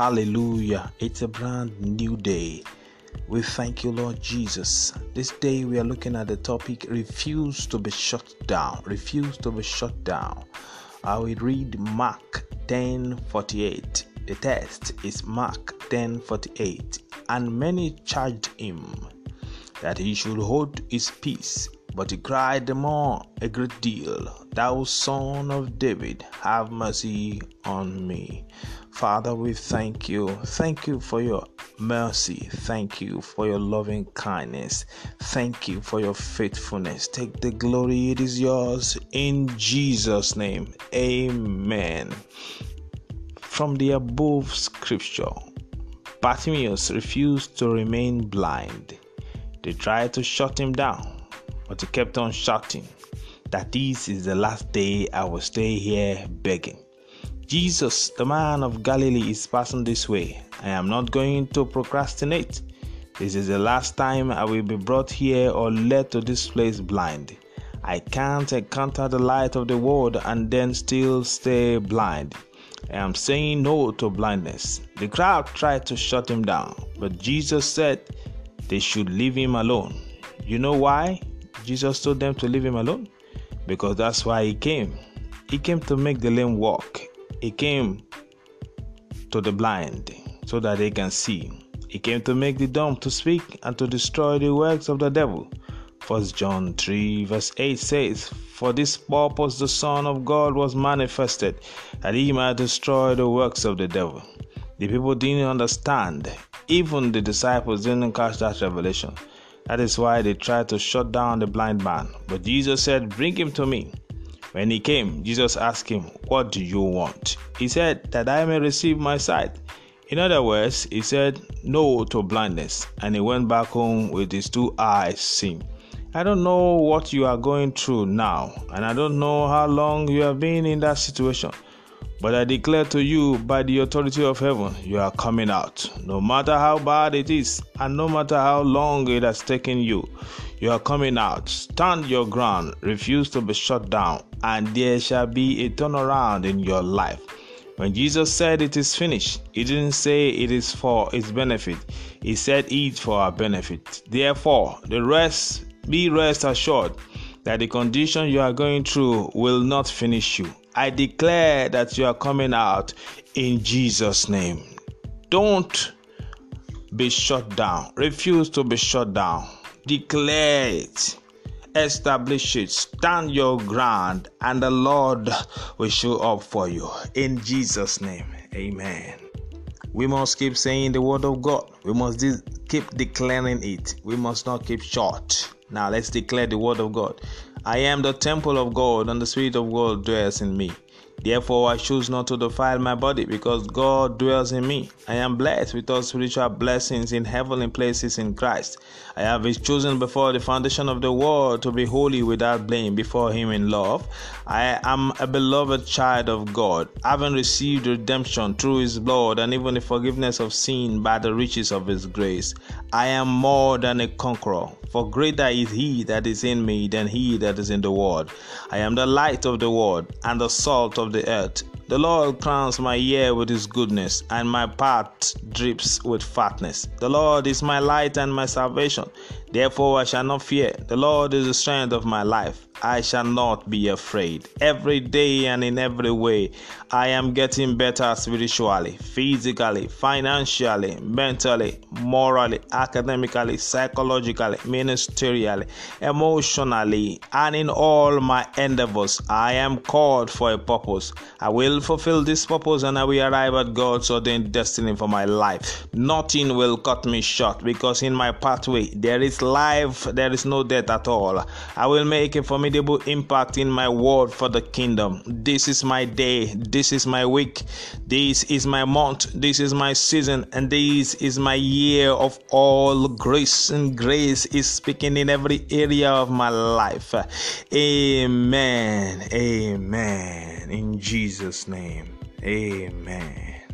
Hallelujah. It's a brand new day. We thank you, Lord Jesus. This day we are looking at the topic refuse to be shut down. Refuse to be shut down. I will read Mark 10:48. The text is Mark 10:48. And many charged him that he should hold his peace but he cried the more a great deal, Thou son of David, have mercy on me. Father, we thank you. Thank you for your mercy. Thank you for your loving kindness. Thank you for your faithfulness. Take the glory, it is yours. In Jesus' name, amen. From the above scripture, Bartimaeus refused to remain blind. They tried to shut him down but he kept on shouting that this is the last day I will stay here begging. Jesus, the man of Galilee, is passing this way. I am not going to procrastinate. This is the last time I will be brought here or led to this place blind. I can't encounter the light of the world and then still stay blind. I am saying no to blindness. The crowd tried to shut him down, but Jesus said they should leave him alone. You know why? Jesus told them to leave him alone? Because that's why he came. He came to make the lame walk. He came to the blind so that they can see. He came to make the dumb to speak and to destroy the works of the devil. 1 John 3 verse 8 says, For this purpose the Son of God was manifested, that he might destroy the works of the devil. The people didn't understand. Even the disciples didn't catch that revelation. That is why they tried to shut down the blind man. But Jesus said, Bring him to me. When he came, Jesus asked him, What do you want? He said, That I may receive my sight. In other words, he said no to blindness, and he went back home with his two eyes seeing. I don't know what you are going through now, and I don't know how long you have been in that situation. But I declare to you by the authority of heaven, you are coming out. No matter how bad it is, and no matter how long it has taken you, you are coming out. Stand your ground, refuse to be shut down, and there shall be a turnaround in your life. When Jesus said it is finished, he didn't say it is for its benefit, he said it for our benefit. Therefore, the rest, be rest assured that the condition you are going through will not finish you. I declare that you are coming out in Jesus' name. Don't be shut down. Refuse to be shut down. Declare it. Establish it. Stand your ground, and the Lord will show up for you. In Jesus' name. Amen. We must keep saying the word of God. We must de- keep declaring it. We must not keep short. Now let's declare the word of God. I am the temple of God, and the Spirit of God dwells in me. Therefore, I choose not to defile my body, because God dwells in me. I am blessed with all spiritual blessings in heavenly places in Christ. I have been chosen before the foundation of the world to be holy without blame before Him in love. I am a beloved child of God, having received redemption through His blood and even the forgiveness of sin by the riches of His grace. I am more than a conqueror, for greater is He that is in me than He that is in the world. I am the light of the world and the salt of the earth. The Lord crowns my year with his goodness, and my path drips with fatness. The Lord is my light and my salvation. Therefore I shall not fear. The Lord is the strength of my life. I shall not be afraid. Every day and in every way, I am getting better spiritually, physically, financially, mentally, morally, academically, psychologically, ministerially, emotionally, and in all my endeavors. I am called for a purpose. I will fulfill this purpose and I will arrive at God's ordained destiny for my life. Nothing will cut me short because in my pathway there is life, there is no death at all. I will make a formidable impact in my world for the kingdom. This is my day, this is my week, this is my month, this is my season, and this is my year of all grace. And grace is speaking in every area of my life. Amen. Amen. In Jesus' name. Amen.